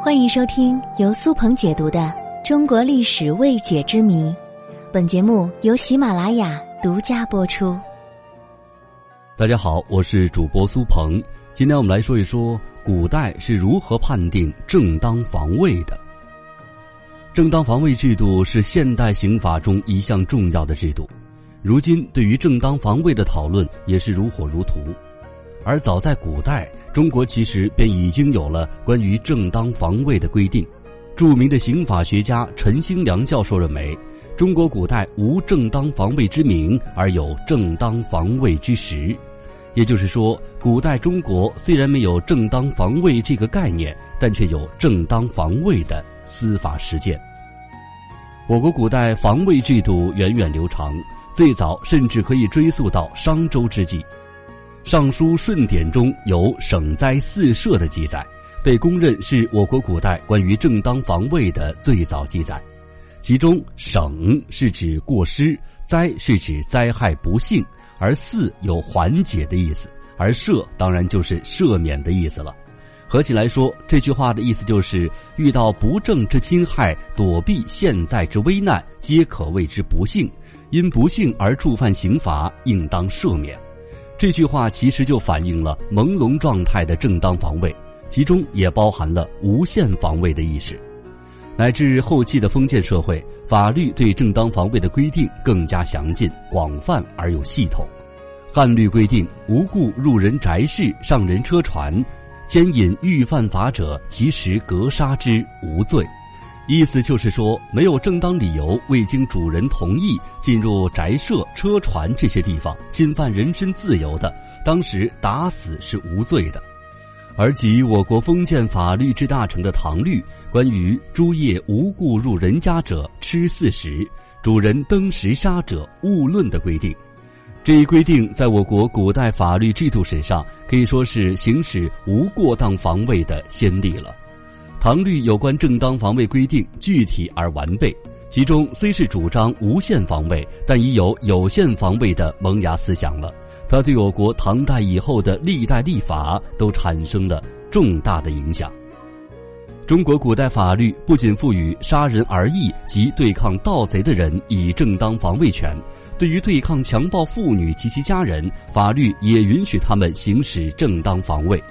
欢迎收听由苏鹏解读的《中国历史未解之谜》，本节目由喜马拉雅独家播出。大家好，我是主播苏鹏，今天我们来说一说古代是如何判定正当防卫的。正当防卫制度是现代刑法中一项重要的制度，如今对于正当防卫的讨论也是如火如荼，而早在古代。中国其实便已经有了关于正当防卫的规定。著名的刑法学家陈兴良教授认为，中国古代无正当防卫之名，而有正当防卫之实。也就是说，古代中国虽然没有正当防卫这个概念，但却有正当防卫的司法实践。我国古代防卫制度源远流长，最早甚至可以追溯到商周之际。《尚书顺典》中有省灾四赦的记载，被公认是我国古代关于正当防卫的最早记载。其中“省”是指过失，“灾”是指灾害不幸，而“四”有缓解的意思，而“赦”当然就是赦免的意思了。合起来说，这句话的意思就是：遇到不正之侵害，躲避现在之危难，皆可谓之不幸。因不幸而触犯刑罚，应当赦免。这句话其实就反映了朦胧状态的正当防卫，其中也包含了无限防卫的意识，乃至后期的封建社会，法律对正当防卫的规定更加详尽、广泛而有系统。汉律规定，无故入人宅室、上人车船，牵引欲犯法者，其时格杀之，无罪。意思就是说，没有正当理由，未经主人同意进入宅舍、车船这些地方，侵犯人身自由的，当时打死是无罪的。而及我国封建法律之大成的唐律，关于诸夜无故入人家者，吃四十；主人登时杀者，勿论的规定，这一规定在我国古代法律制度史上可以说是行使无过当防卫的先例了。唐律有关正当防卫规定具体而完备，其中虽是主张无限防卫，但已有有限防卫的萌芽思想了。它对我国唐代以后的历代立法都产生了重大的影响。中国古代法律不仅赋予杀人而义及对抗盗贼的人以正当防卫权，对于对抗强暴妇女及其家人，法律也允许他们行使正当防卫。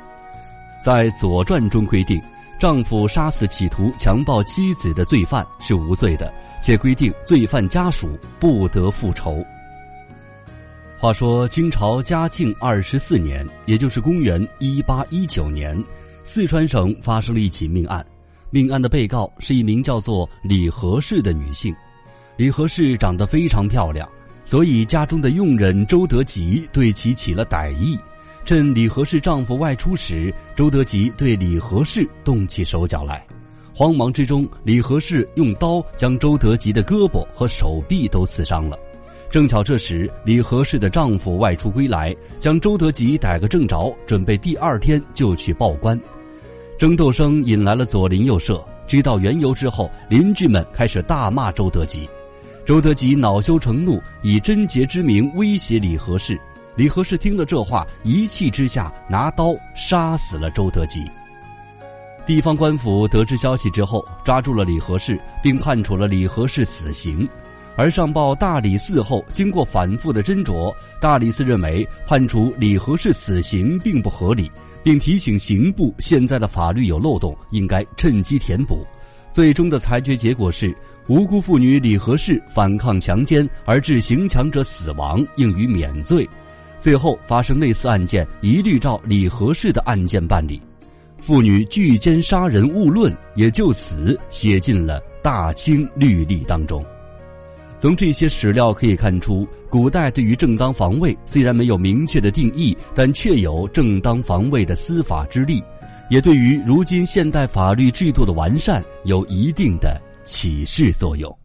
在《左传》中规定。丈夫杀死企图强暴妻子的罪犯是无罪的，且规定罪犯家属不得复仇。话说清朝嘉庆二十四年，也就是公元一八一九年，四川省发生了一起命案，命案的被告是一名叫做李和氏的女性。李和氏长得非常漂亮，所以家中的佣人周德吉对其起了歹意。趁李和氏丈夫外出时，周德吉对李和氏动起手脚来。慌忙之中，李和氏用刀将周德吉的胳膊和手臂都刺伤了。正巧这时，李和氏的丈夫外出归来，将周德吉逮个正着，准备第二天就去报官。争斗声引来了左邻右舍，知道缘由之后，邻居们开始大骂周德吉。周德吉恼羞成怒，以贞洁之名威胁李和氏。李和氏听了这话，一气之下拿刀杀死了周德吉。地方官府得知消息之后，抓住了李和氏，并判处了李和氏死刑。而上报大理寺后，经过反复的斟酌，大理寺认为判处李和氏死刑并不合理，并提醒刑部现在的法律有漏洞，应该趁机填补。最终的裁决结果是，无辜妇女李和氏反抗强奸而致行强者死亡，应予免罪。最后发生类似案件，一律照李和氏的案件办理。妇女拒奸杀人勿论，也就此写进了大清律例当中。从这些史料可以看出，古代对于正当防卫虽然没有明确的定义，但确有正当防卫的司法之力，也对于如今现代法律制度的完善有一定的启示作用。